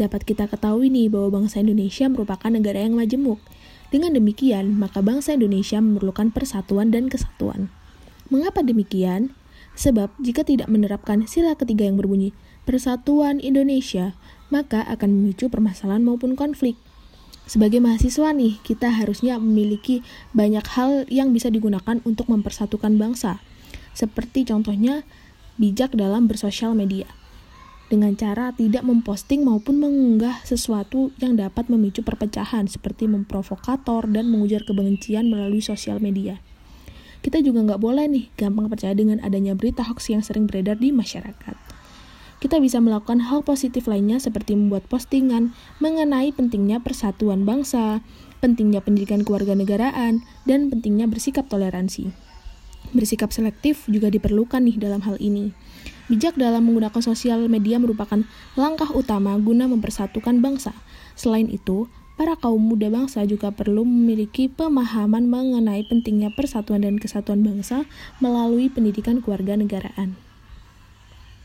dapat kita ketahui nih bahwa bangsa Indonesia merupakan negara yang majemuk. Dengan demikian, maka bangsa Indonesia memerlukan persatuan dan kesatuan. Mengapa demikian? Sebab jika tidak menerapkan sila ketiga yang berbunyi persatuan Indonesia, maka akan memicu permasalahan maupun konflik. Sebagai mahasiswa nih, kita harusnya memiliki banyak hal yang bisa digunakan untuk mempersatukan bangsa. Seperti contohnya bijak dalam bersosial media dengan cara tidak memposting maupun mengunggah sesuatu yang dapat memicu perpecahan seperti memprovokator dan mengujar kebencian melalui sosial media. Kita juga nggak boleh nih gampang percaya dengan adanya berita hoax yang sering beredar di masyarakat. Kita bisa melakukan hal positif lainnya seperti membuat postingan mengenai pentingnya persatuan bangsa, pentingnya pendidikan keluarga negaraan, dan pentingnya bersikap toleransi. Bersikap selektif juga diperlukan nih dalam hal ini. Bijak dalam menggunakan sosial media merupakan langkah utama guna mempersatukan bangsa. Selain itu, para kaum muda bangsa juga perlu memiliki pemahaman mengenai pentingnya persatuan dan kesatuan bangsa melalui pendidikan keluarga negaraan.